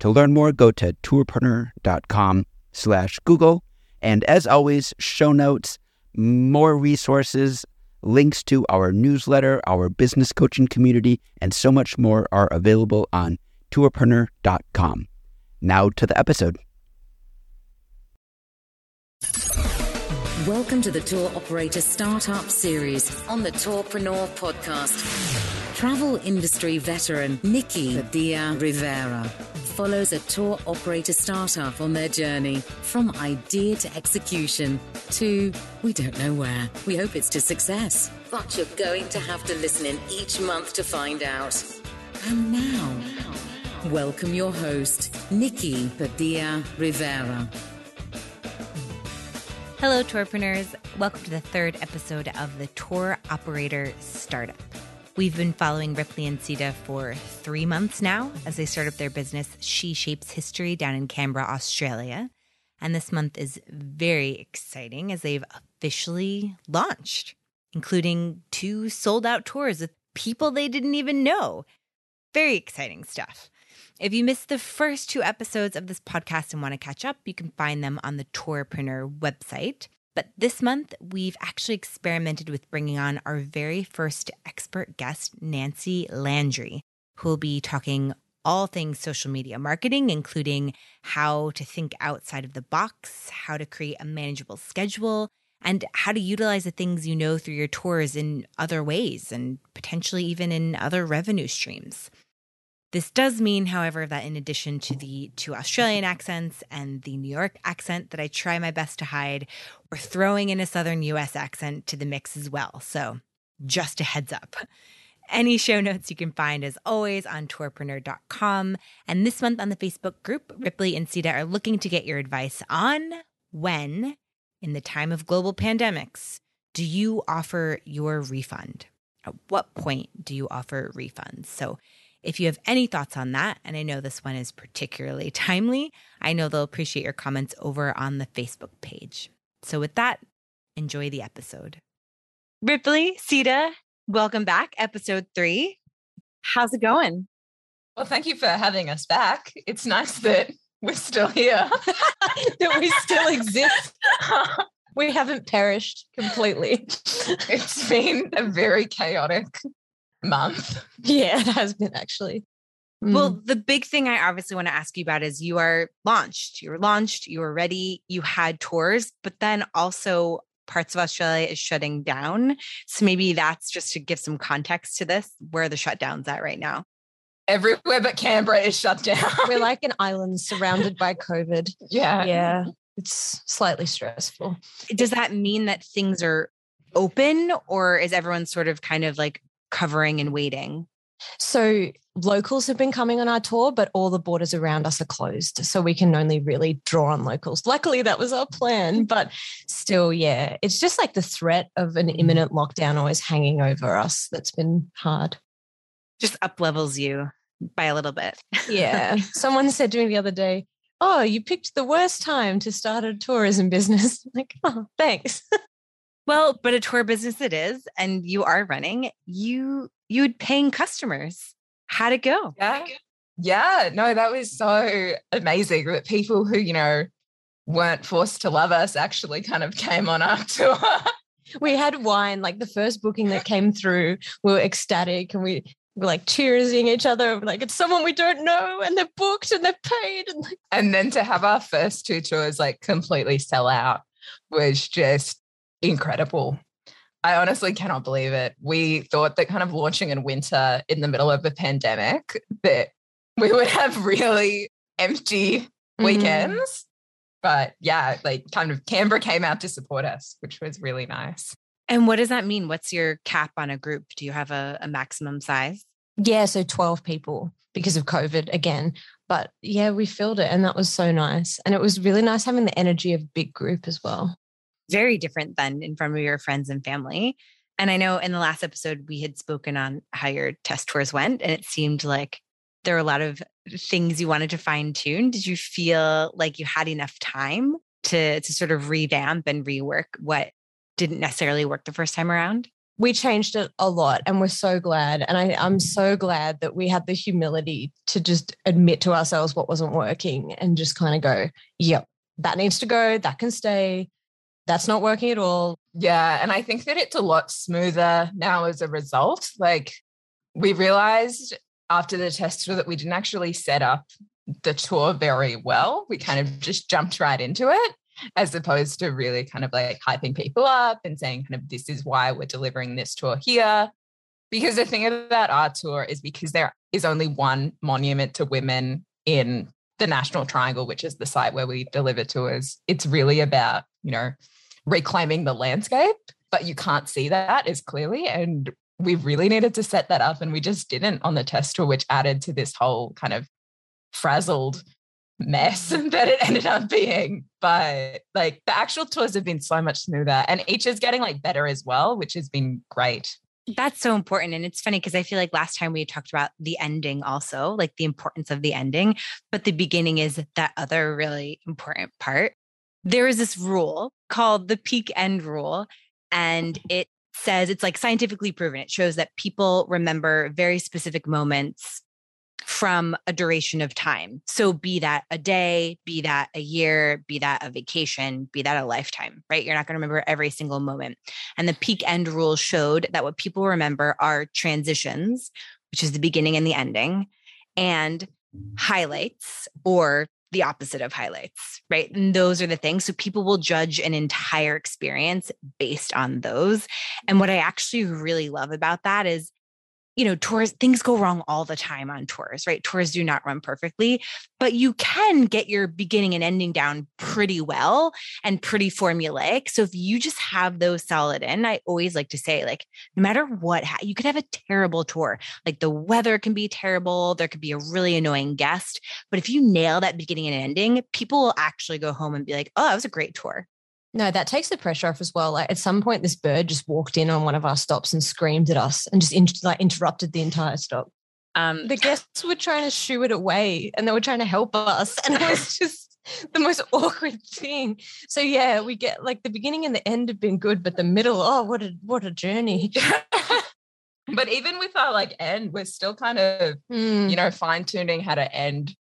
To learn more, go to tourpreneur.com slash Google. And as always, show notes, more resources, links to our newsletter, our business coaching community, and so much more are available on tourpreneur.com. Now to the episode. Welcome to the Tour Operator Startup Series on the Tourpreneur Podcast. Travel industry veteran Nikki Padilla Rivera follows a tour operator startup on their journey from idea to execution to we don't know where. We hope it's to success, but you're going to have to listen in each month to find out. And now, welcome your host, Nikki Padilla Rivera. Hello, tourpreneurs. Welcome to the third episode of the Tour Operator Startup. We've been following Ripley and Sita for three months now as they start up their business, She Shapes History, down in Canberra, Australia. And this month is very exciting as they've officially launched, including two sold out tours with people they didn't even know. Very exciting stuff. If you missed the first two episodes of this podcast and want to catch up, you can find them on the Tourpreneur website. But this month, we've actually experimented with bringing on our very first expert guest, Nancy Landry, who will be talking all things social media marketing, including how to think outside of the box, how to create a manageable schedule, and how to utilize the things you know through your tours in other ways and potentially even in other revenue streams. This does mean, however, that in addition to the two Australian accents and the New York accent that I try my best to hide, we're throwing in a Southern US accent to the mix as well. So, just a heads up. Any show notes you can find, as always, on tourpreneur.com. And this month on the Facebook group, Ripley and Sita are looking to get your advice on when, in the time of global pandemics, do you offer your refund? At what point do you offer refunds? So, if you have any thoughts on that, and I know this one is particularly timely, I know they'll appreciate your comments over on the Facebook page. So, with that, enjoy the episode. Ripley, Sita, welcome back, episode three. How's it going? Well, thank you for having us back. It's nice that we're still here, that we still exist. we haven't perished completely. It's been a very chaotic month. Yeah, it has been actually. Well, Mm. the big thing I obviously want to ask you about is you are launched. You were launched, you were ready, you had tours, but then also parts of Australia is shutting down. So maybe that's just to give some context to this, where the shutdown's at right now. Everywhere but Canberra is shut down. we're like an island surrounded by COVID. yeah. Yeah, it's slightly stressful. Does that mean that things are open or is everyone sort of kind of like covering and weeding? So locals have been coming on our tour, but all the borders around us are closed. So we can only really draw on locals. Luckily, that was our plan. Mm. But still, yeah, it's just like the threat of an mm. imminent lockdown always hanging over us that's been hard. Just up levels you by a little bit. Yeah. Someone said to me the other day, Oh, you picked the worst time to start a tourism business. I'm like, oh, thanks. Well, but a tour business it is, and you are running. You you'd paying customers. How'd it go? Yeah. Yeah. No, that was so amazing that people who, you know, weren't forced to love us actually kind of came on our tour. we had wine, like the first booking that came through, we were ecstatic and we were like cheersing each other. Like it's someone we don't know and they're booked and they're paid. And like, and then to have our first two tours like completely sell out was just incredible. I honestly cannot believe it. We thought that kind of launching in winter in the middle of a pandemic that we would have really empty Mhm. weekends. But yeah, like kind of Canberra came out to support us, which was really nice. And what does that mean? What's your cap on a group? Do you have a, a maximum size? Yeah, so 12 people because of COVID again. But yeah, we filled it and that was so nice. And it was really nice having the energy of a big group as well. Very different than in front of your friends and family. And I know in the last episode, we had spoken on how your test tours went, and it seemed like there were a lot of things you wanted to fine tune. Did you feel like you had enough time to, to sort of revamp and rework what didn't necessarily work the first time around? we changed it a lot and we're so glad and I, i'm so glad that we had the humility to just admit to ourselves what wasn't working and just kind of go yep that needs to go that can stay that's not working at all yeah and i think that it's a lot smoother now as a result like we realized after the test that we didn't actually set up the tour very well we kind of just jumped right into it as opposed to really kind of like hyping people up and saying kind of this is why we're delivering this tour here. Because the thing about our tour is because there is only one monument to women in the National Triangle, which is the site where we deliver tours. It's really about, you know, reclaiming the landscape, but you can't see that as clearly. And we really needed to set that up and we just didn't on the test tour, which added to this whole kind of frazzled mess that it ended up being. But like the actual tours have been so much smoother and each is getting like better as well, which has been great. That's so important. And it's funny because I feel like last time we talked about the ending also, like the importance of the ending, but the beginning is that other really important part. There is this rule called the peak end rule, and mm-hmm. it says it's like scientifically proven. It shows that people remember very specific moments from a duration of time. So, be that a day, be that a year, be that a vacation, be that a lifetime, right? You're not going to remember every single moment. And the peak end rule showed that what people remember are transitions, which is the beginning and the ending, and highlights or the opposite of highlights, right? And those are the things. So people will judge an entire experience based on those. And what I actually really love about that is you know, tours, things go wrong all the time on tours, right? Tours do not run perfectly, but you can get your beginning and ending down pretty well and pretty formulaic. So if you just have those solid in, I always like to say, like, no matter what, you could have a terrible tour. Like the weather can be terrible, there could be a really annoying guest, but if you nail that beginning and ending, people will actually go home and be like, oh, that was a great tour. No, that takes the pressure off as well. Like at some point, this bird just walked in on one of our stops and screamed at us and just in, like interrupted the entire stop. Um, the guests were trying to shoo it away and they were trying to help us, and it was just the most awkward thing. So yeah, we get like the beginning and the end have been good, but the middle, oh, what a what a journey. but even with our like end, we're still kind of mm. you know fine tuning how to end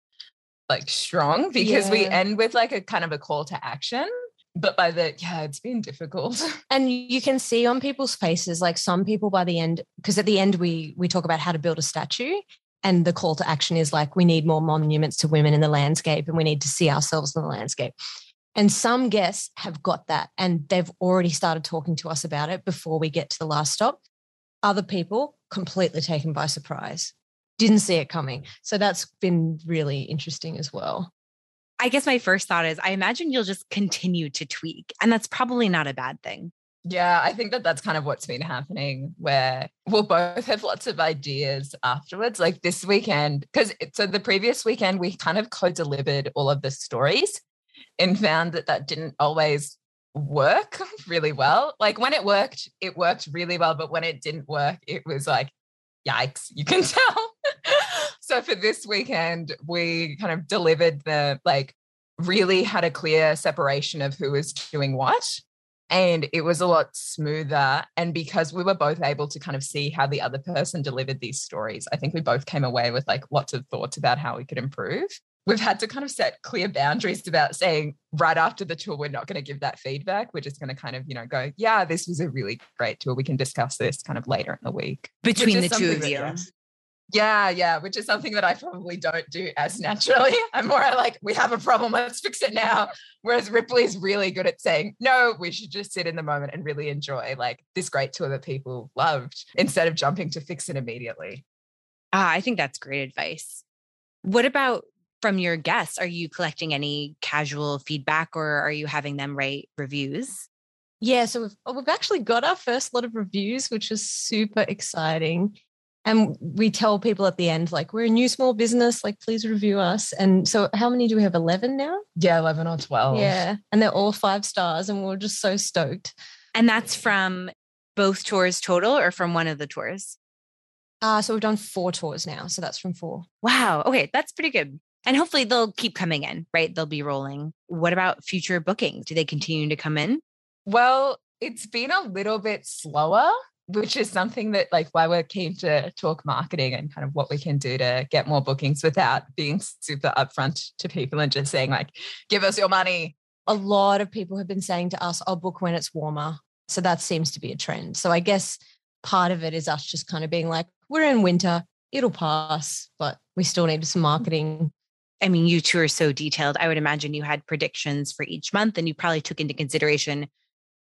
like strong because yeah. we end with like a kind of a call to action but by the yeah it's been difficult. And you can see on people's faces like some people by the end because at the end we we talk about how to build a statue and the call to action is like we need more monuments to women in the landscape and we need to see ourselves in the landscape. And some guests have got that and they've already started talking to us about it before we get to the last stop. Other people completely taken by surprise. Didn't see it coming. So that's been really interesting as well I guess my first thought is I imagine you'll just continue to tweak, and that's probably not a bad thing. Yeah, I think that that's kind of what's been happening where we'll both have lots of ideas afterwards. Like this weekend, because so the previous weekend, we kind of co delivered all of the stories and found that that didn't always work really well. Like when it worked, it worked really well. But when it didn't work, it was like, yikes, you can tell so for this weekend, we kind of delivered the like really had a clear separation of who was doing what. And it was a lot smoother. And because we were both able to kind of see how the other person delivered these stories, I think we both came away with like lots of thoughts about how we could improve. We've had to kind of set clear boundaries about saying right after the tour, we're not going to give that feedback. We're just going to kind of, you know, go, yeah, this was a really great tour. We can discuss this kind of later in the week. Between the two of you. Yeah, yeah, which is something that I probably don't do as naturally. I'm more like, we have a problem, let's fix it now. Whereas Ripley's really good at saying, no, we should just sit in the moment and really enjoy like this great tour that people loved instead of jumping to fix it immediately. Ah, I think that's great advice. What about from your guests? Are you collecting any casual feedback or are you having them write reviews? Yeah, so we've, we've actually got our first lot of reviews, which is super exciting. And we tell people at the end, like, we're a new small business, like, please review us. And so, how many do we have? 11 now? Yeah, 11 or 12. Yeah. And they're all five stars. And we're just so stoked. And that's from both tours total or from one of the tours? Uh, so, we've done four tours now. So, that's from four. Wow. Okay. That's pretty good. And hopefully they'll keep coming in, right? They'll be rolling. What about future bookings? Do they continue to come in? Well, it's been a little bit slower which is something that like why we're keen to talk marketing and kind of what we can do to get more bookings without being super upfront to people and just saying like give us your money. A lot of people have been saying to us i'll book when it's warmer. So that seems to be a trend. So i guess part of it is us just kind of being like we're in winter. It'll pass but we still need some marketing. I mean, you two are so detailed. I would imagine you had predictions for each month and you probably took into consideration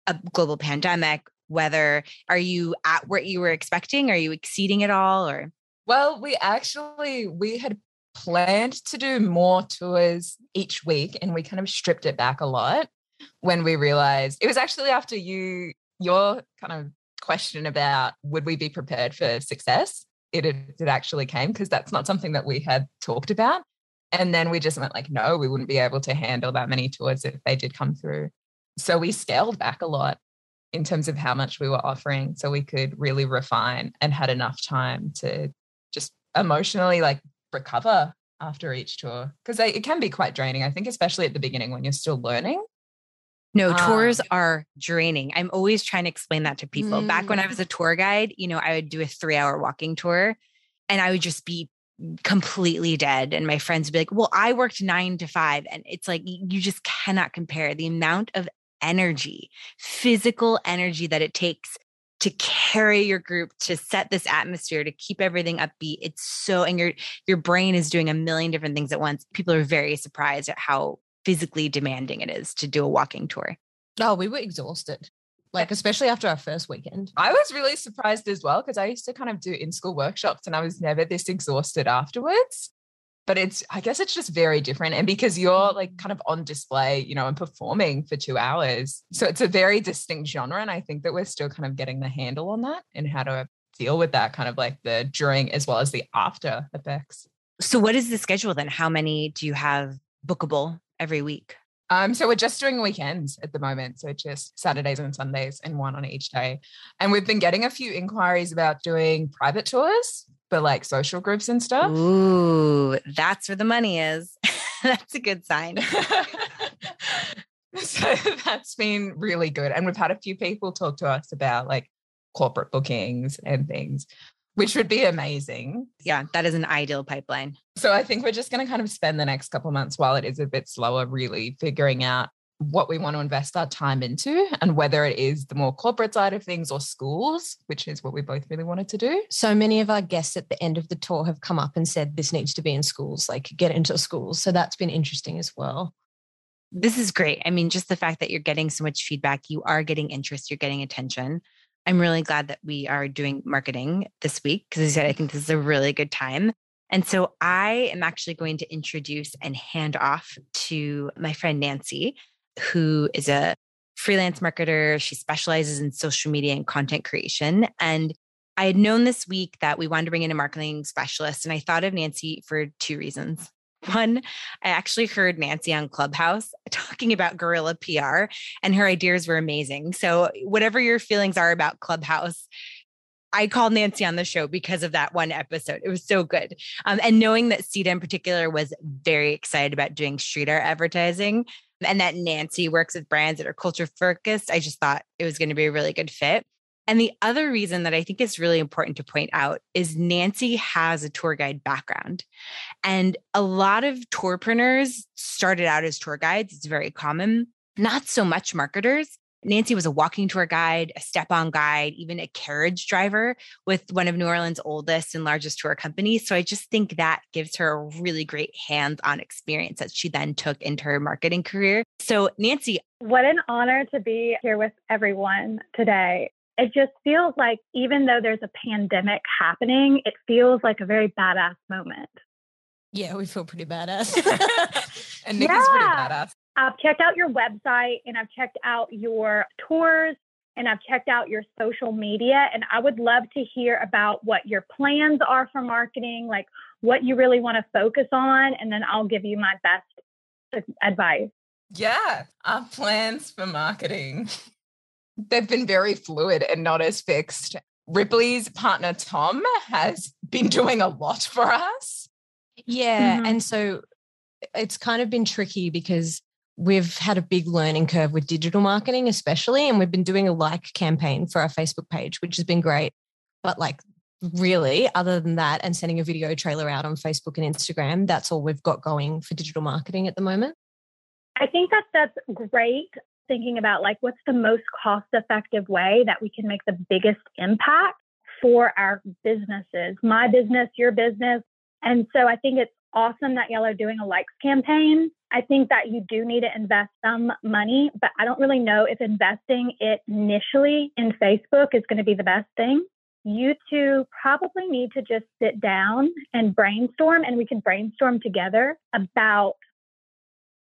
a global pandemic, whether are you at what you were expecting? Are you exceeding it all or? Well we actually we had planned to do more tours each week and we kind of stripped it back a lot when we realized it was actually after you your kind of question about would we be prepared for success it, it actually came because that's not something that we had talked about. And then we just went like no we wouldn't be able to handle that many tours if they did come through. So we scaled back a lot in terms of how much we were offering so we could really refine and had enough time to just emotionally like recover after each tour because it can be quite draining i think especially at the beginning when you're still learning no, tours um, are draining. I'm always trying to explain that to people. Mm. Back when I was a mm. tour guide, you know, I would do a three hour walking tour and I would just be completely dead. And my friends would be like, well, I worked nine to five. And it's like, you just cannot compare the amount of energy, physical energy that it takes to carry your group to set this atmosphere to keep everything upbeat. It's so and your your brain is doing a million different things at once. People are very surprised at how physically demanding it is to do a walking tour. Oh we were exhausted like especially after our first weekend. I was really surprised as well because i used to kind of do in school workshops and i was never this exhausted afterwards but it's i guess it's just very different and because you're like kind of on display you know and performing for two hours so it's a very distinct genre and i think that we're still kind of getting the handle on that and how to deal with that kind of like the during as well as the after effects so what is the schedule then how many do you have bookable every week um, so we're just doing weekends at the moment. So just Saturdays and Sundays and one on each day. And we've been getting a few inquiries about doing private tours for like social groups and stuff. Ooh, that's where the money is. that's a good sign. so that's been really good. And we've had a few people talk to us about like corporate bookings and things which would be amazing. Yeah, that is an ideal pipeline. So I think we're just going to kind of spend the next couple months while it is a bit slower, really figuring out what we want to invest our time into and whether it is the more corporate side of things or schools, which is what we both really wanted to do. So many of our guests at the end of the tour have come up and said this needs to be in schools, like get into schools. So that's been interesting as well. This is great. I mean, just the fact that you're getting so much feedback, you are getting interest, you're getting attention. I'm really glad that we are doing marketing this week because I said I think this is a really good time. And so I am actually going to introduce and hand off to my friend Nancy, who is a freelance marketer. She specializes in social media and content creation. And I had known this week that we wanted to bring in a marketing specialist. And I thought of Nancy for two reasons. One, I actually heard Nancy on Clubhouse talking about guerrilla PR, and her ideas were amazing. So, whatever your feelings are about Clubhouse, I called Nancy on the show because of that one episode. It was so good. Um, and knowing that Sita in particular was very excited about doing street art advertising and that Nancy works with brands that are culture focused, I just thought it was going to be a really good fit. And the other reason that I think is really important to point out is Nancy has a tour guide background. And a lot of tourpreneurs started out as tour guides. It's very common, not so much marketers. Nancy was a walking tour guide, a step on guide, even a carriage driver with one of New Orleans' oldest and largest tour companies. So I just think that gives her a really great hands on experience that she then took into her marketing career. So, Nancy. What an honor to be here with everyone today it just feels like even though there's a pandemic happening, it feels like a very badass moment. Yeah, we feel pretty badass. and Nikki's yeah. pretty badass. I've checked out your website and I've checked out your tours and I've checked out your social media and I would love to hear about what your plans are for marketing, like what you really want to focus on and then I'll give you my best advice. Yeah, our plans for marketing. They've been very fluid and not as fixed. Ripley's partner Tom has been doing a lot for us. Yeah, mm-hmm. and so it's kind of been tricky because we've had a big learning curve with digital marketing, especially. And we've been doing a like campaign for our Facebook page, which has been great. But like, really, other than that, and sending a video trailer out on Facebook and Instagram, that's all we've got going for digital marketing at the moment. I think that that's great thinking about like what's the most cost effective way that we can make the biggest impact for our businesses, my business, your business. And so I think it's awesome that y'all are doing a likes campaign. I think that you do need to invest some money, but I don't really know if investing it initially in Facebook is going to be the best thing. You two probably need to just sit down and brainstorm, and we can brainstorm together about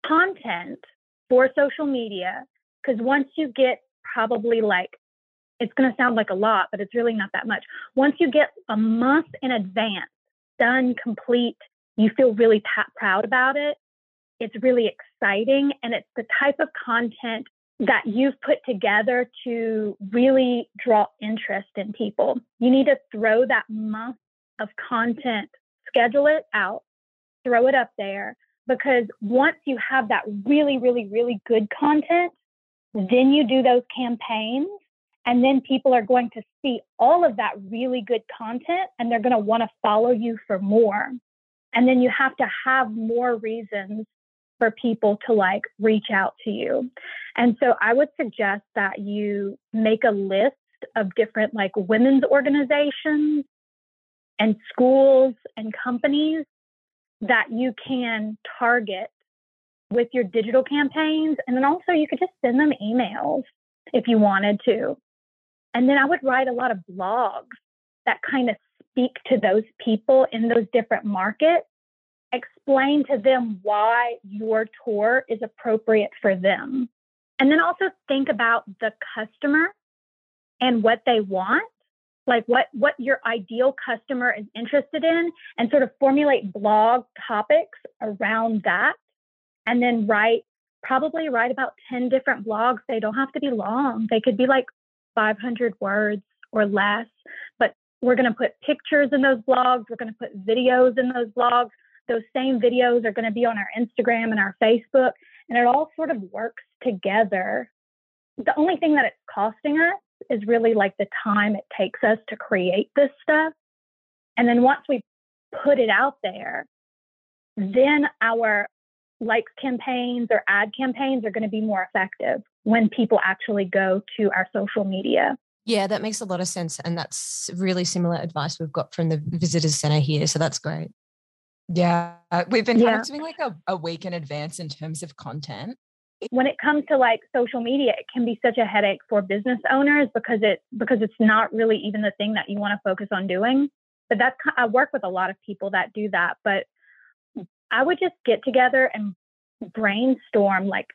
content for social media. Because once you get probably like, it's going to sound like a lot, but it's really not that much. Once you get a month in advance done, complete, you feel really t- proud about it. It's really exciting. And it's the type of content that you've put together to really draw interest in people. You need to throw that month of content, schedule it out, throw it up there, because once you have that really, really, really good content, then you do those campaigns. And then people are going to see all of that really good content and they're going to want to follow you for more. And then you have to have more reasons for people to like reach out to you. And so I would suggest that you make a list of different like women's organizations and schools and companies that you can target with your digital campaigns. And then also you could just send them emails if you wanted to. And then I would write a lot of blogs that kind of speak to those people in those different markets, explain to them why your tour is appropriate for them. And then also think about the customer and what they want, like what, what your ideal customer is interested in, and sort of formulate blog topics around that. And then write, probably write about 10 different blogs. They don't have to be long, they could be like 500 words or less, but we're going to put pictures in those blogs. We're going to put videos in those blogs. Those same videos are going to be on our Instagram and our Facebook, and it all sort of works together. The only thing that it's costing us is really like the time it takes us to create this stuff. And then once we put it out there, then our likes campaigns or ad campaigns are going to be more effective when people actually go to our social media. Yeah, that makes a lot of sense. And that's really similar advice we've got from the visitors center here. So that's great. Yeah, we've been kind of doing like a, a week in advance in terms of content. When it comes to like social media, it can be such a headache for business owners because it because it's not really even the thing that you want to focus on doing. But that's I work with a lot of people that do that. But I would just get together and brainstorm like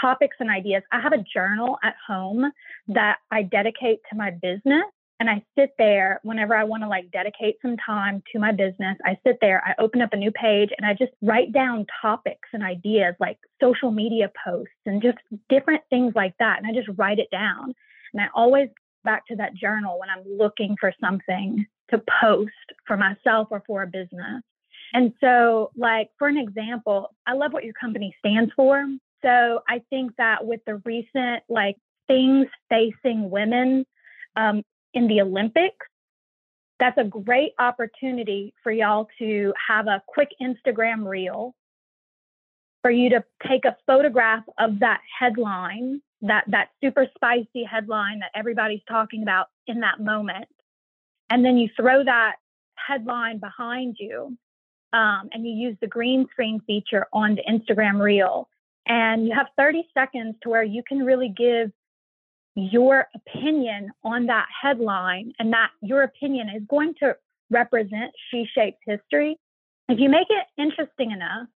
topics and ideas. I have a journal at home that I dedicate to my business. And I sit there whenever I want to like dedicate some time to my business. I sit there, I open up a new page and I just write down topics and ideas like social media posts and just different things like that. And I just write it down. And I always back to that journal when I'm looking for something to post for myself or for a business. And so, like, for an example, I love what your company stands for. So I think that with the recent like things facing women um, in the Olympics, that's a great opportunity for y'all to have a quick Instagram reel for you to take a photograph of that headline, that that super spicy headline that everybody's talking about in that moment. And then you throw that headline behind you um, and you use the green screen feature on the Instagram reel and you have 30 seconds to where you can really give your opinion on that headline and that your opinion is going to represent she shapes history if you make it interesting enough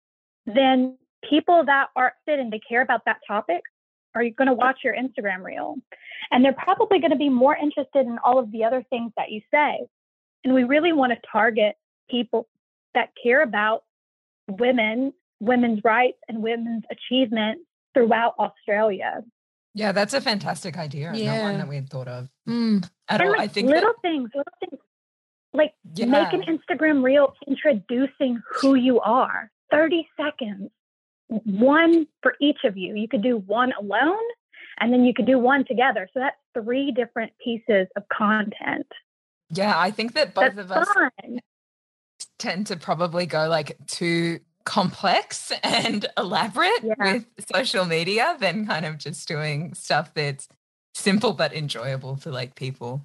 then people that are fit and they care about that topic are going to watch your Instagram reel. And they're probably going to be more interested in all of the other things that you say. And we really want to target people that care about women, women's rights, and women's achievement throughout Australia. Yeah, that's a fantastic idea. Yeah. Not one that we had thought of mm. at all. Like I think little that, things, little things. Like Yeah. make an Instagram reel introducing who you are. 30 seconds. One for each of you. You could do one alone and then you could do one together. So that's three different pieces of content. yeah, I think that both that's of us fun. tend to probably go like too complex and elaborate Yeah. with social media than kind of just doing stuff that's simple but enjoyable for like people.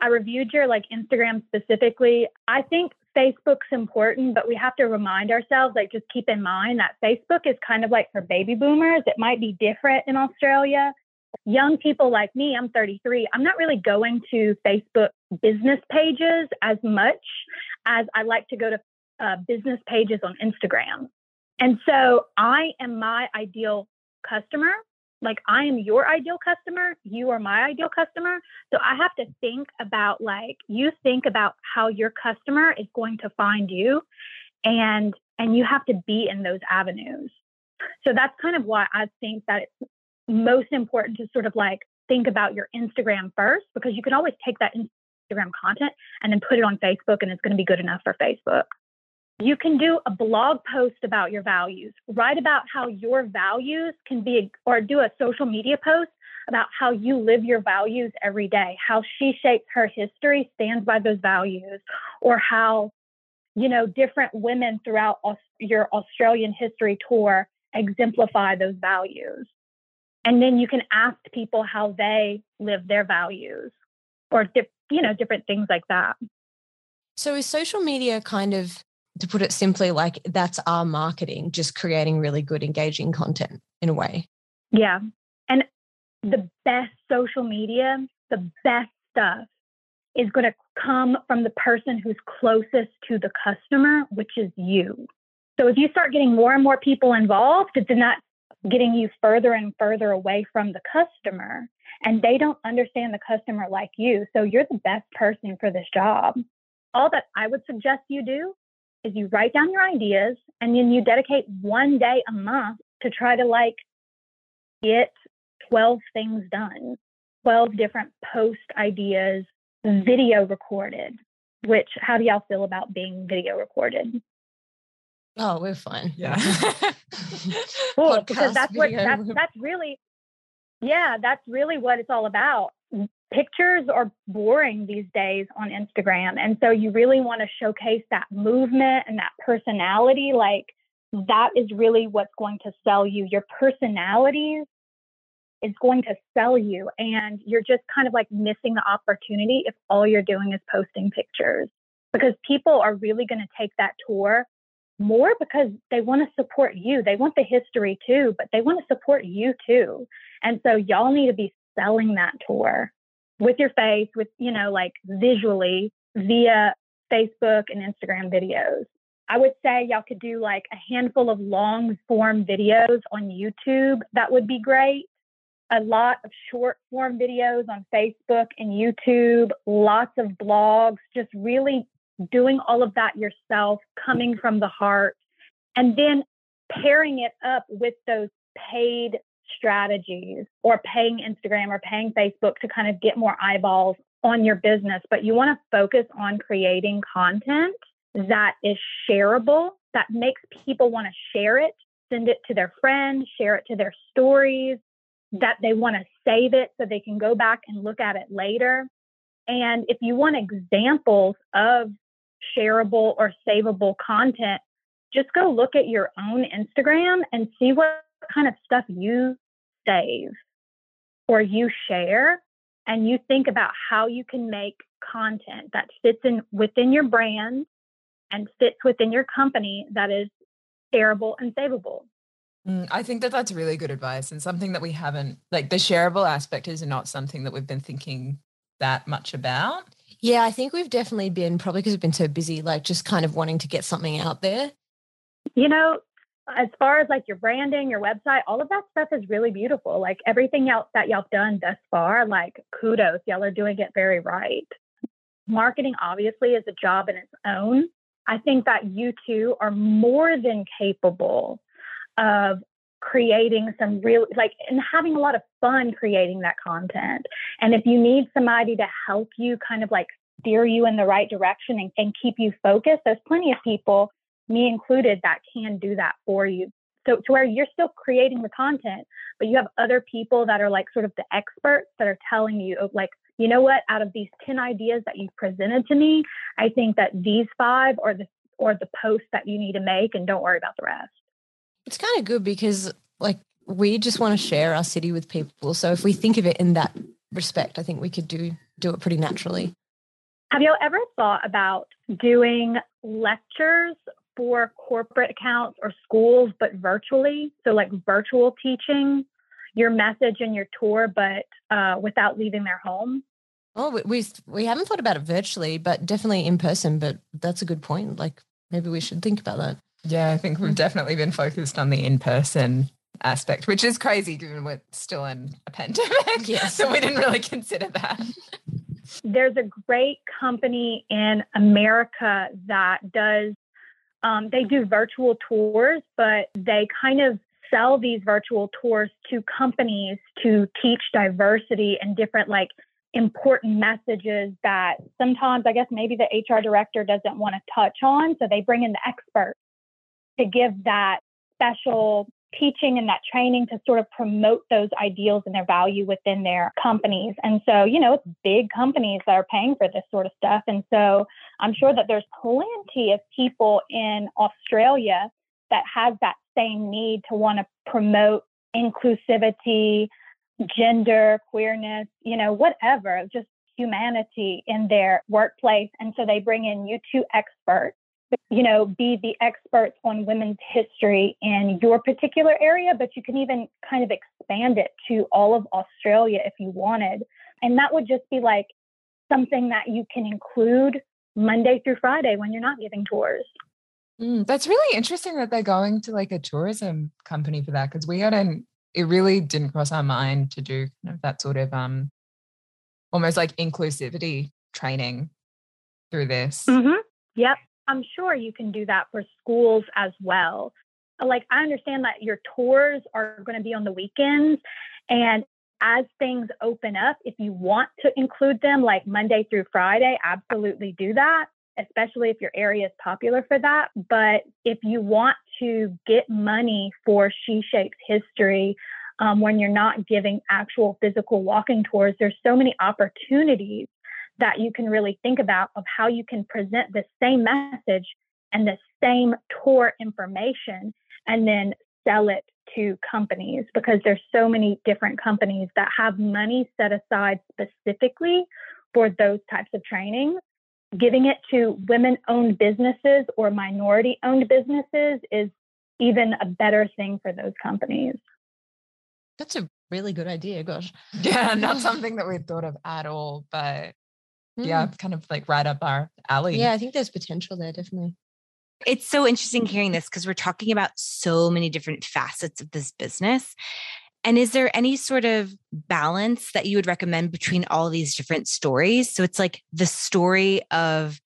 I reviewed your like Instagram specifically. I think Facebook's important, but we have to remind ourselves, like, just keep in mind that Facebook is kind of like for baby boomers. It might be different in Australia. Young people like me, I'm 33, I'm not really going to Facebook business pages as much as I like to go to uh, business pages on Instagram. And so I am my ideal customer. Like, I am your ideal customer. You are my ideal customer. So I have to think about like you think about how your customer is going to find you and and you have to be in those avenues. So that's kind of why I think that it's most important to sort of like think about your Instagram first because you can always take that Instagram content and then put it on Facebook and it's going to be good enough for Facebook. You can do a blog post about your values. Write about how your values can be, or do a social media post about how you live your values every day, how she shapes her history, stands by those values, or how, you know, different women throughout your Australian history tour exemplify those values. And then you can ask people how they live their values or, you know, different things like that. So is social media kind of, to put it simply, like that's our marketing, just creating really good, engaging content in a way? Yeah. And the best social media, the best stuff is going to come from the person who's closest to the customer, which is you. So if you start getting more and more people involved, then that's getting you further and further away from the customer. And they don't understand the customer like you. So you're the best person for this job. All that I would suggest you do is you write down your ideas and then you dedicate one day a month to try to like get 12 things done, 12 different post ideas, video recorded. Which, how do y'all feel about being video recorded? Oh, we're fine. Yeah. Cool, because that's what that's that's really, yeah, that's really what it's all about. Pictures are boring these days on Instagram, and so you really want to showcase that movement and that personality. Like that is really what's going to sell you. Your personalities is going to sell you, and you're just kind of like missing the opportunity if all you're doing is posting pictures because people are really going to take that tour more because they want to support you. They want the history too, but they want to support you too. And so y'all need to be selling that tour with your face, with, you know, like visually via Facebook and Instagram videos. I would say y'all could do like a handful of long form videos on YouTube. That would be great. A lot of short form videos on Facebook and YouTube, lots of blogs, just really doing all of that yourself, coming from the heart, and then pairing it up with those paid strategies or paying Instagram or paying Facebook to kind of get more eyeballs on your business. But you want to focus on creating content that is shareable, that makes people want to share it, send it to their friends, share it to their stories, that they want to save it so they can go back and look at it later. And if you want examples of shareable or savable content, just go look at your own Instagram and see what kind of stuff you save or you share. And you think about how you can make content that fits in within your brand and fits within your company that is shareable and savable. Mm, I think that that's really good advice and something that we haven't, like the shareable aspect is not something that we've been thinking that much about. Yeah, I think we've definitely been, probably because we've been so busy, like just kind of wanting to get something out there. You know, as far as like your branding, your website, all of that stuff is really beautiful. Like everything else that y'all have done thus far, like kudos, y'all are doing it very right. Marketing obviously is a job in its own. I think that you two are more than capable of creating some real like and having a lot of fun creating that content. And if you need somebody to help you kind of like steer you in the right direction and, and keep you focused, there's plenty of people, me included, that can do that for you. So to where you're still creating the content, but you have other people that are like sort of the experts that are telling you like, you know what, out of these 10 ideas that you've presented to me, I think that these five are the or the posts that you need to make and don't worry about the rest. It's kind of good because like we just want to share our city with people. So if we think of it in that respect, I think we could do do it pretty naturally. Have you ever thought about doing lectures for corporate accounts or schools, but virtually? So like virtual teaching your message and your tour, but uh, without leaving their home. Oh, we, we we haven't thought about it virtually, but definitely in person. But that's a good point. Like maybe we should think about that. Yeah, I think we've definitely been focused on the in person aspect, which is crazy given we're still in a pandemic. Yes. so we didn't really consider that. There's a great company in America that does, um, they do virtual tours, but they kind of sell these virtual tours to companies to teach diversity and different like important messages that sometimes I guess maybe the HR director doesn't want to touch on. So they bring in the expert to give that special teaching and that training to sort of promote those ideals and their value within their companies. And so, you know, it's big companies that are paying for this sort of stuff. And so I'm sure that there's plenty of people in Australia that has that same need to want to promote inclusivity, gender, queerness, you know, whatever, just humanity in their workplace. And so they bring in you two experts, you know, be the experts on women's history in your particular area, but you can even kind of expand it to all of Australia if you wanted. And that would just be like something that you can include Monday through Friday when you're not giving tours. Mm, that's really interesting that they're going to like a tourism company for that because we hadn't it really didn't cross our mind to do kind of that sort of um almost like inclusivity training through this. Mm-hmm. Yep. I'm sure you can do that for schools as well. Like, I understand that your tours are going to be on the weekends. And as things open up, if you want to include them like Monday through Friday, absolutely do that especially if your area is popular for that. But if you want to get money for She Shapes History, um, when you're not giving actual physical walking tours, there's so many opportunities that you can really think about of how you can present the same message and the same tour information and then sell it to companies because there's so many different companies that have money set aside specifically for those types of trainings giving it to women owned businesses or minority owned businesses is even a better thing for those companies. That's a really good idea. Gosh. Yeah, not something that we've thought of at all, but mm. yeah, kind of like right up our alley. Yeah, I think there's potential there, definitely. It's so interesting hearing this because we're talking about so many different facets of this business. And is there any sort of balance that you would recommend between all these different stories? So it's like the story of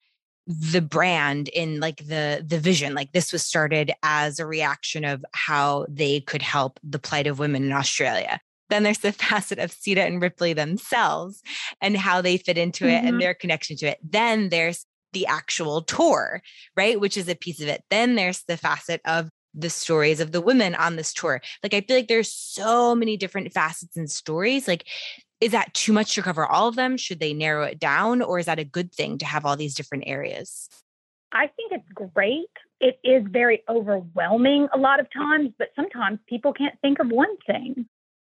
the brand in like the the vision like this was started as a reaction of how they could help the plight of women in Australia then there's the facet of Sita and Ripley themselves and how they fit into it mm-hmm. and their connection to it then there's the actual tour right which is a piece of it then there's the facet of the stories of the women on this tour. Like I feel like there's so many different facets and stories. Like is that too much to cover all of them? Should they narrow it down or is that a good thing to have all these different areas? I think it's great. It is very overwhelming a lot of times, but sometimes people can't think of one thing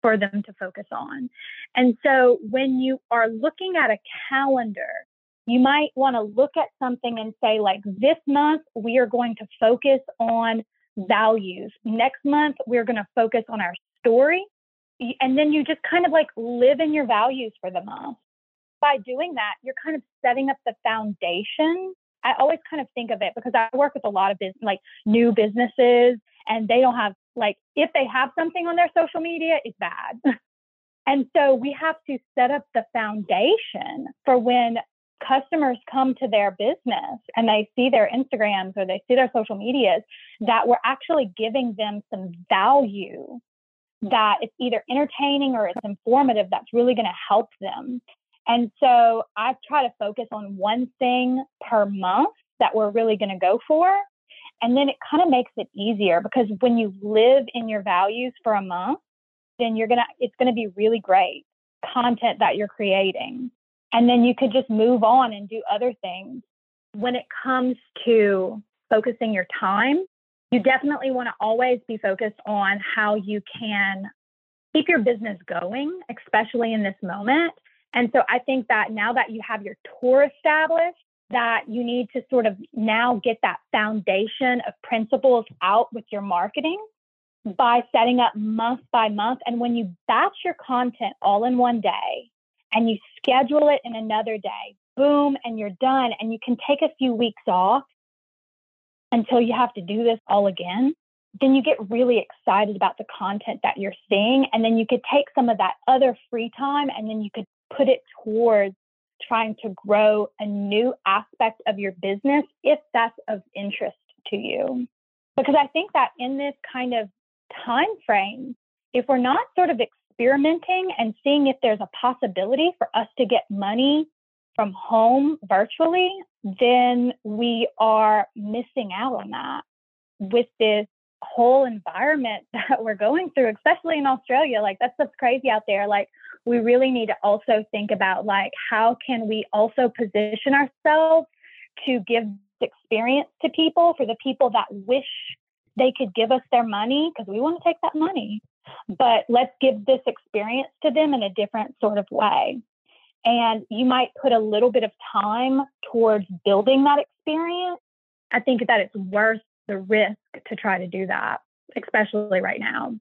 for them to focus on. And so when you are looking at a calendar, you might want to look at something and say, like, this month we are going to focus on values. Next month, we're going to focus on our story. And then you just kind of like live in your values for the month. By doing that, you're kind of setting up the foundation. I always kind of think of it because I work with a lot of business, like new businesses, and they don't have like if they have something on their social media, it's bad. and so we have to set up the foundation for when customers come to their business and they see their Instagrams or they see their social medias that we're actually giving them some value that it's either entertaining or it's informative that's really going to help them. And so I try to focus on one thing per month that we're really going to go for. And then it kind of makes it easier because when you live in your values for a month, then you're going to, it's going to be really great content that you're creating. And then you could just move on and do other things. When it comes to focusing your time, you definitely want to always be focused on how you can keep your business going, especially in this moment. And so I think that now that you have your tour established, that you need to sort of now get that foundation of principles out with your marketing by setting up month by month. And when you batch your content all in one day and you schedule it in another day, boom, and you're done, and you can take a few weeks off until you have to do this all again, then you get really excited about the content that you're seeing. And then you could take some of that other free time and then you could put it towards trying to grow a new aspect of your business if that's of interest to you. Because I think that in this kind of time frame, if we're not sort of experimenting and seeing if there's a possibility for us to get money from home virtually, then we are missing out on that with this whole environment that we're going through, especially in Australia. Like that's stuff's crazy out there. Like we really need to also think about like how can we also position ourselves to give experience to people for the people that wish they could give us their money because we want to take that money. But let's give this experience to them in a different sort of way. And you might put a little bit of time towards building that experience. I think that it's worth the risk to try to do that, especially right now.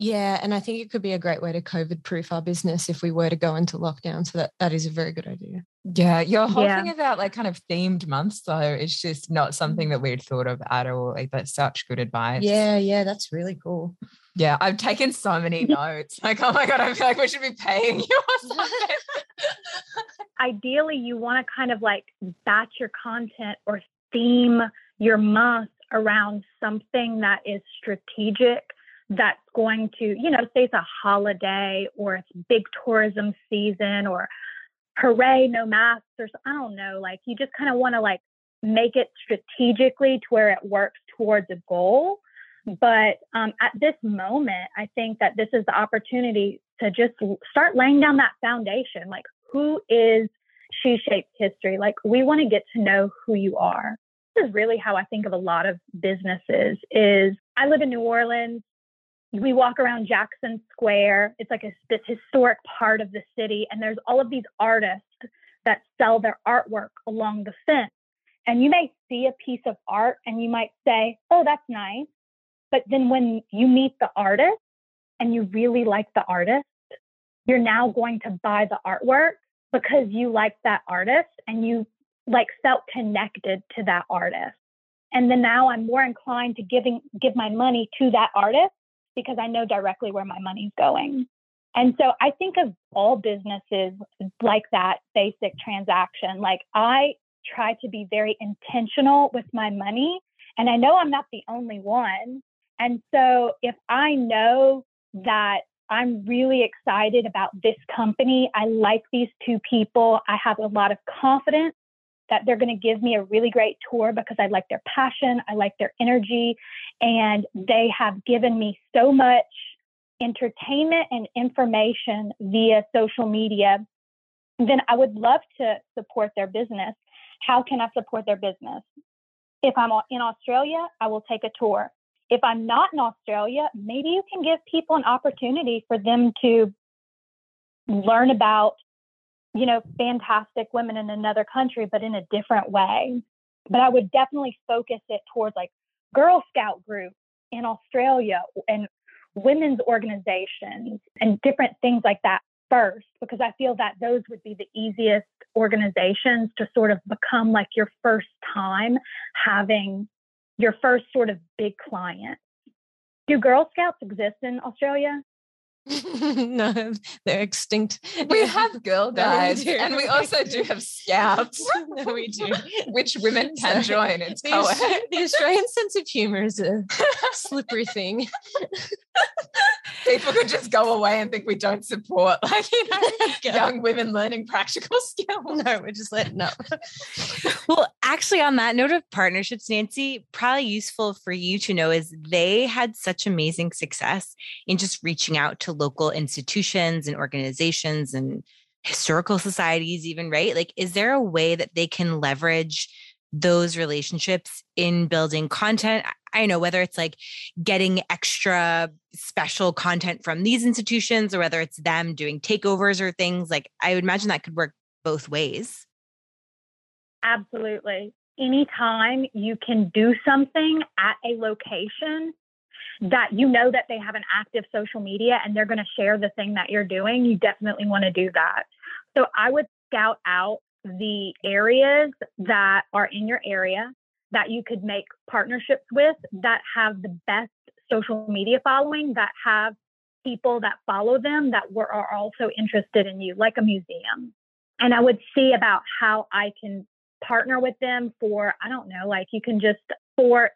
Yeah, and I think it could be a great way to COVID proof our business if we were to go into lockdown. So that, that is a very good idea. Yeah, your whole yeah. thing about like kind of themed months though is just not something that we'd thought of at all. Like that's such good advice. Yeah, yeah, that's really cool. Yeah, I've taken so many notes. Like, oh my god, I feel like we should be paying you or something. Ideally, you want to kind of like batch your content or theme your month around something that is strategic that's going to, you know, say it's a holiday or it's big tourism season or hooray, no masks or I don't know. Like you just kind of want to like make it strategically to where it works towards a goal. But um, at this moment, I think that this is the opportunity to just start laying down that foundation. Like, who is She Shapes History? Like, we want to get to know who you are. This is really how I think of a lot of businesses. Is I live in New Orleans we walk around Jackson Square. It's like a, this historic part of the city, and there's all of these artists that sell their artwork along the fence. And you may see a piece of art and you might say, oh, that's nice. But then when you meet the artist and you really like the artist, you're now going to buy the artwork because you like that artist and you like felt connected to that artist. And then now I'm more inclined to giving give my money to that artist because I know directly where my money's going. And so I think of all businesses like that basic transaction. Like I try to be very intentional with my money. And I know I'm not the only one. And so if I know that I'm really excited about this company, I like these two people, I have a lot of confidence that they're going to give me a really great tour because I like their passion, I like their energy, and they have given me so much entertainment and information via social media. Then I would love to support their business. How can I support their business? If I'm in Australia, I will take a tour. If I'm not in Australia, maybe you can give people an opportunity for them to learn about you know, fantastic women in another country, but in a different way. But I would definitely focus it towards like Girl Scout groups in Australia and women's organizations and different things like that first, because I feel that those would be the easiest organizations to sort of become like your first time having your first sort of big client. Do Girl Scouts exist in Australia? no, they're extinct. We have Girl No, Guides do. and we also do have Scouts, no, we do. which women can So, join. It's The, co Aus- the Australian sense of humor is a slippery thing. People could just go away and think we don't support like you know young women learning practical skills. No, we're just letting up. Well, actually, on that note of partnerships, Nancy, probably useful for you to know is they had such amazing success in just reaching out to local institutions and organizations and historical societies, even, right? Like, is there a way that they can leverage those relationships in building content? I- know whether it's like getting extra special content from these institutions or whether it's them doing takeovers or things like I would imagine that could work both ways. Absolutely. Anytime you can do something at a location that you know that they have an active social media and they're going to share the thing that you're doing, you definitely want to do that. So I would scout out the areas that are in your area that you could make partnerships with that have the best social media following, that have people that follow them that were, are also interested in you, like a museum. And I would see about how I can partner with them for, I don't know, like you can just, for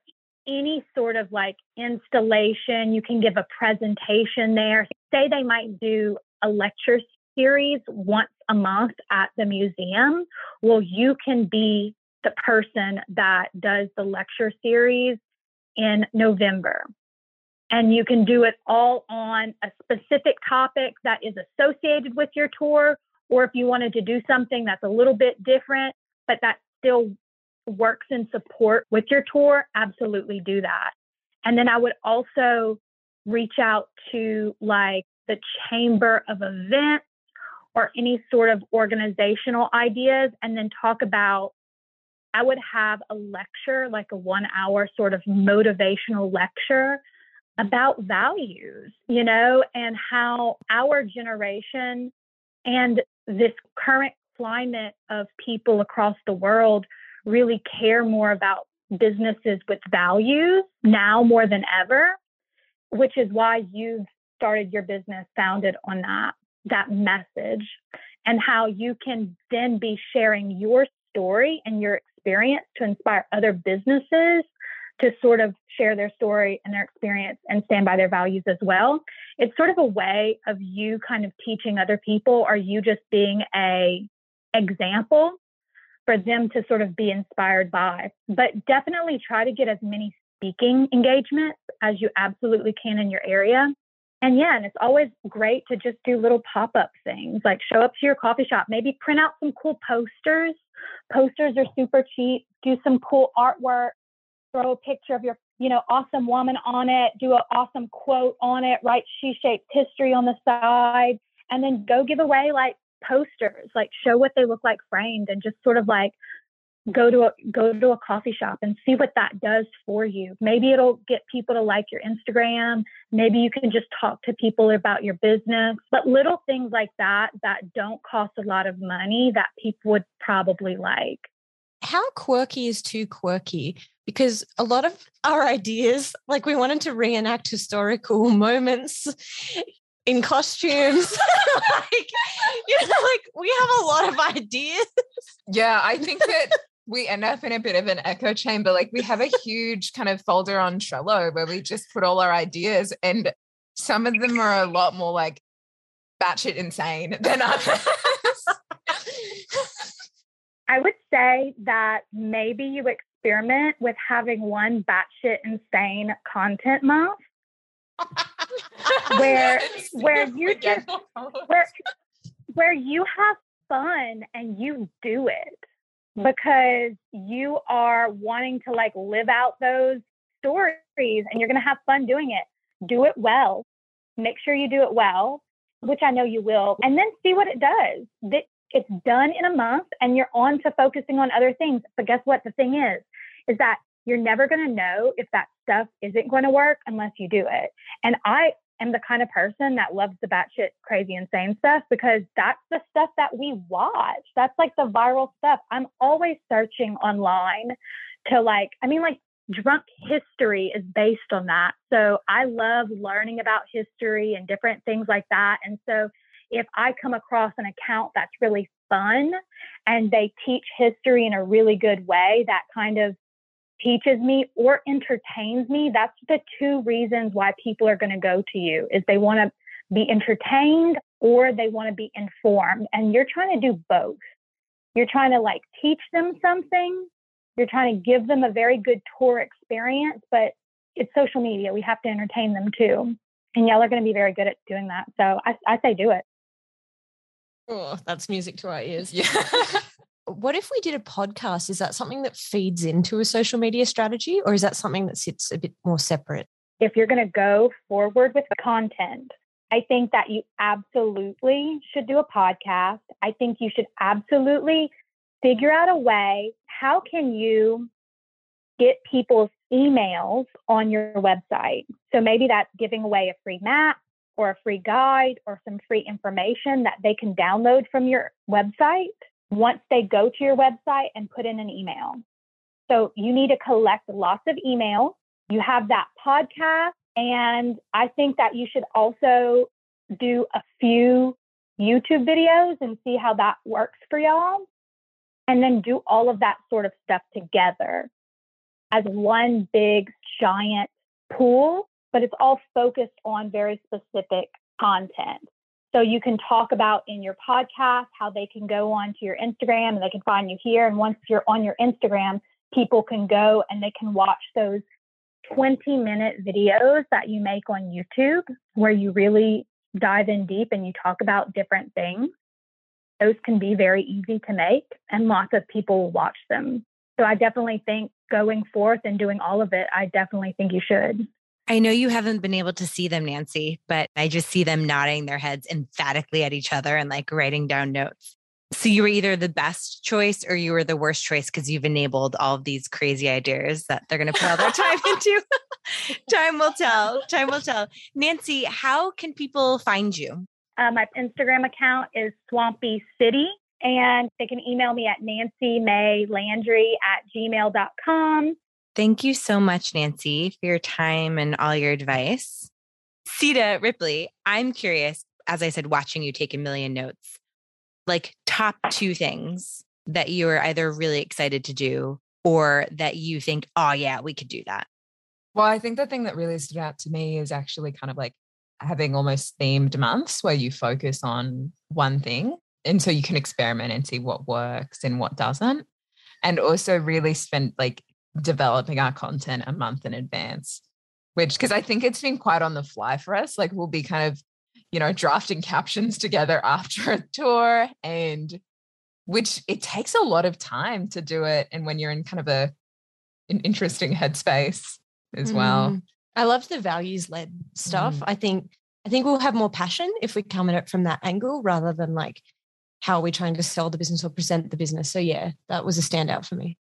any sort of like installation, you can give a presentation there. Say they might do a lecture series once a month at the museum. Well, you can be the person that does the lecture series in November. And you can do it all on a specific topic that is associated with your tour, or if you wanted to do something that's a little bit different, but that still works in support with your tour, absolutely do that. And then I would also reach out to like the Chamber of Events or any sort of organizational ideas and then talk about I would have a lecture, like a one hour sort of motivational lecture about values, you know, and how our generation and this current climate of people across the world really care more about businesses with values now more than ever, which is why you've started your business founded on that that message and how you can then be sharing your story and your experience to inspire other businesses to sort of share their story and their experience and stand by their values as well. It's sort of a way of you kind of teaching other people or you just being a example for them to sort of be inspired by. But definitely try to get as many speaking engagements as you absolutely can in your area. And yeah, and it's always great to just do little pop up things like show up to your coffee shop, maybe print out some cool posters. Posters are super cheap. Do some cool artwork, throw a picture of your, you know, awesome woman on it, do an awesome quote on it, write She Shapes History on the side, and then go give away like posters, like show what they look like framed and just sort of like go to a go to a coffee shop and see what that does for you. Maybe it'll get people to like your Instagram. Maybe you can just talk to people about your business. But little things like that that don't cost a lot of money that people would probably like. How quirky is too quirky? Because a lot of our ideas, like we wanted to reenact historical moments in costumes. like, you know, like we have a lot of ideas. Yeah, I think that we end up in a bit of an echo chamber. Like we have a huge kind of folder on Trello where we just put all our ideas, and some of them are a lot more like batshit insane than others. I would say that maybe you experiment with having one batshit insane content month Where- where you just- where where you have fun and you do it because you are wanting to like live out those stories and you're going to have fun doing it. Do it well. Make sure you do it well, which I know you will, and then see what it does. That it's done in a month and you're on to focusing on other things. But guess what? The thing is, is that you're never going to know if that stuff isn't going to work unless you do it. And I am the kind of person that loves the batshit crazy insane stuff because that's the stuff that we watch. That's like the viral stuff. I'm always searching online to like, I mean, like drunk history is based on that. So I love learning about history and different things like that. And so if I come across an account that's really fun and they teach history in a really good way, that kind of teaches me or entertains me, that's the two reasons why people are going to go to you is they want to be entertained or they want to be informed. And you're trying to do both. You're trying to like teach them something. You're trying to give them a very good tour experience, but it's social media. We have to entertain them too. And y'all are going to be very good at doing that. So I, I say do it. Oh, that's music to our ears. Yeah. what if we did a podcast? Is that something that feeds into a social media strategy or is that something that sits a bit more separate? If you're going to go forward with content, I think that you absolutely should do a podcast. I think you should absolutely figure out a way how can you get people's emails on your website. So maybe that's giving away a free map or a free guide or some free information that they can download from your website once they go to your website and put in an email. So you need to collect lots of emails. You have that podcast. And I think that you should also do a few YouTube videos and see how that works for y'all. And then do all of that sort of stuff together as one big giant pool, but it's all focused on very specific content. So you can talk about in your podcast how they can go on to your Instagram and they can find you here. And once you're on your Instagram, people can go and they can watch those 20 minute videos that you make on YouTube where you really dive in deep and you talk about different things. Those can be very easy to make and lots of people will watch them. So I definitely think going forth and doing all of it, I definitely think you should. I know you haven't been able to see them, Nancy, but I just see them nodding their heads emphatically at each other and like writing down notes. So you were either the best choice or you were the worst choice because you've enabled all of these crazy ideas that they're going to put all their time into. time will tell. Time will tell. Nancy, how can people find you? Uh, my Instagram account is Swampy City, and they can email me at Nancy May Landry at gmail.com. Thank you so much, Nancy, for your time and all your advice. Sita Ripley, I'm curious, as I said, watching you take a million notes, like top two things that you are either really excited to do or that you think, oh, yeah, we could do that. Well, I think the thing that really stood out to me is actually kind of like having almost themed months where you focus on one thing. And so you can experiment and see what works and what doesn't. And also really spend like developing our content a month in advance, which, because I think it's been quite on the fly for us. Like we'll be kind of, you know, drafting captions together after a tour and which it takes a lot of time to do it. And when you're in kind of a, an interesting headspace as well. Mm. I love the values led stuff. Mm. I think I think we'll have more passion if we come at it from that angle rather than like how are we trying to sell the business or present the business. So yeah, that was a standout for me.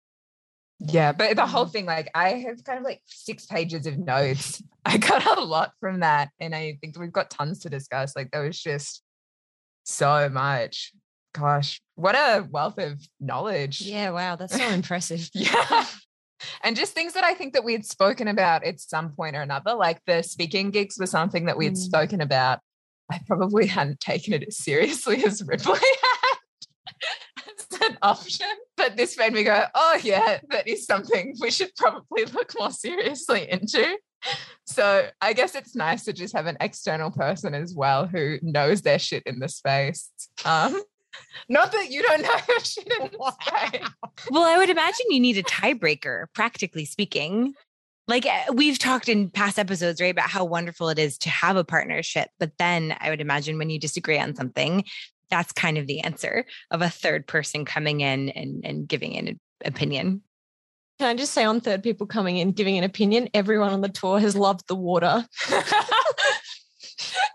Yeah, but the whole Mm. thing, like I have kind of like six pages of notes. I got a lot from that. And I think we've got tons to discuss. Like there was just so much. Gosh, what a wealth of knowledge. Yeah, wow, that's so impressive. Yeah. And just things that I think that we had spoken about at some point or another, like the speaking gigs was something that we had Mm. spoken about. I probably hadn't taken it as seriously as Ripley had an option. But this made me go, oh, yeah, that is something we should probably look more seriously into. So I guess it's nice to just have an external person as well who knows their shit in the space. Um, not that you don't know your shit in the space. Well, I would imagine you need a tiebreaker, practically speaking. Like eh, we've talked in past episodes, right, about how wonderful it is to have a partnership. But then I would imagine when you disagree on something, that's kind of the answer of a third person coming in and, and giving an opinion. Can I just say on third people coming in giving an opinion, everyone on the tour has loved the water.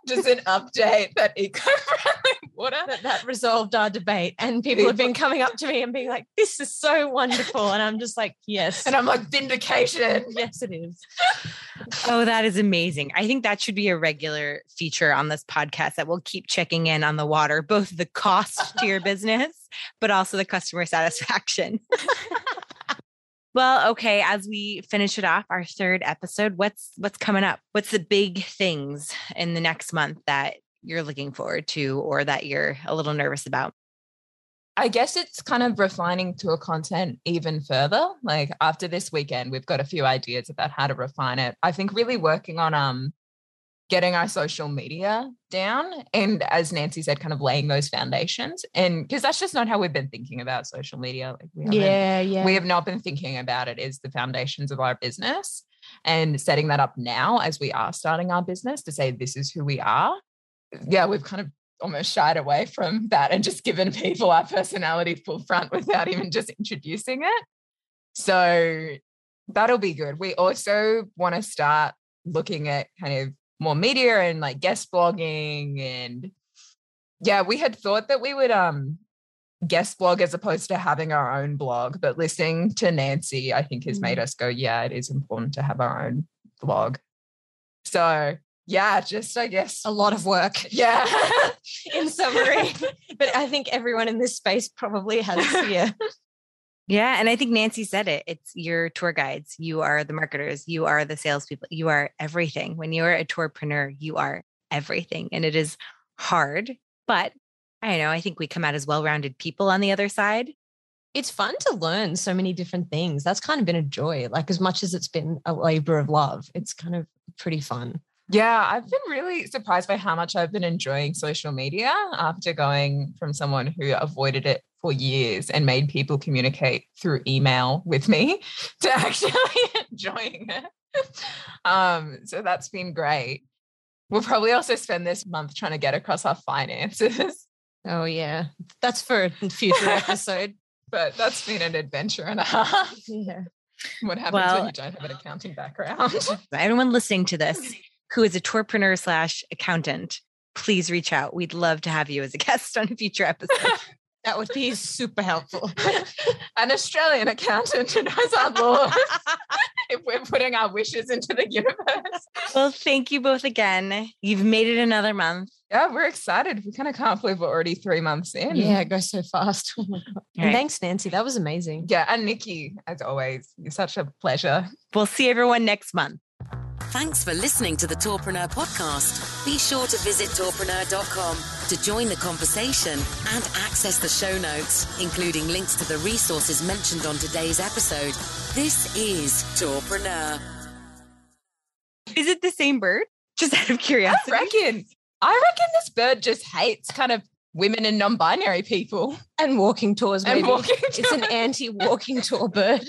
just an update that eco-friendly water. That, that resolved our debate. And people have been coming up to me and being like, this is so wonderful. And I'm just like, yes. And I'm like, vindication. yes, it is. Oh, that is amazing. I think that should be a regular feature on this podcast that we'll keep checking in on the water, both the cost to your business, but also the customer satisfaction. Well, okay, as we finish it off, our third episode, what's what's coming up? What's the big things in the next month that you're looking forward to or that you're a little nervous about? I guess it's kind of refining to a content even further. Like after this weekend, we've got a few ideas about how to refine it. I think really working on um getting our social media down and as nancy said kind of laying those foundations and because that's just not how we've been thinking about social media like we yeah yeah we have not been thinking about it as the foundations of our business and setting that up now as we are starting our business to say this is who we are yeah we've kind of almost shied away from that and just given people our personality full front without even just introducing it. So that'll be good. We also want to start looking at kind of more media and like guest blogging and yeah we had thought that we would um guest blog as opposed to having our own blog but listening to nancy i think has made mm. us go yeah it is important to have our own blog. So yeah just i guess a lot of work yeah in summary but i think everyone in this space probably has yeah yeah. And I think Nancy said it. It's your tour guides. You are the marketers. You are the salespeople. You are everything. When you are a tourpreneur, you are everything. And it is hard, but I don't know. I think we come out as well rounded people on the other side. It's fun to learn so many different things. That's kind of been a joy. Like, as much as it's been a labor of love, it's kind of pretty fun. Yeah, I've been really surprised by how much I've been enjoying social media after going from someone who avoided it for years and made people communicate through email with me to actually enjoying it. Um, so that's been great. We'll probably also spend this month trying to get across our finances. Oh yeah, that's for a future episode. but that's been an adventure and a half. Yeah. What happens well, when you don't have an accounting background? Everyone listening to this who is a tourpreneur slash accountant, please reach out. We'd love to have you as a guest on a future episode. that would be super helpful. An Australian accountant who knows our laws. if we're putting our wishes into the universe. Well, thank you both again. You've made it another month. Yeah, we're excited. We kind of can't believe we're already three months in. Yeah, it goes so fast. Oh my God. And right. thanks, Nancy. That was amazing. Yeah. And Nikki, as always, you're such a pleasure. We'll see everyone next month. Thanks for listening to the Tourpreneur podcast. Be sure to visit tourpreneur.com to join the conversation and access the show notes, including links to the resources mentioned on today's episode. This is Tourpreneur. Is it the same bird? Just out of curiosity. I reckon. I reckon this bird just hates kind of women and non-binary people and walking tours. Maybe. And walking it's an anti-walking tour bird.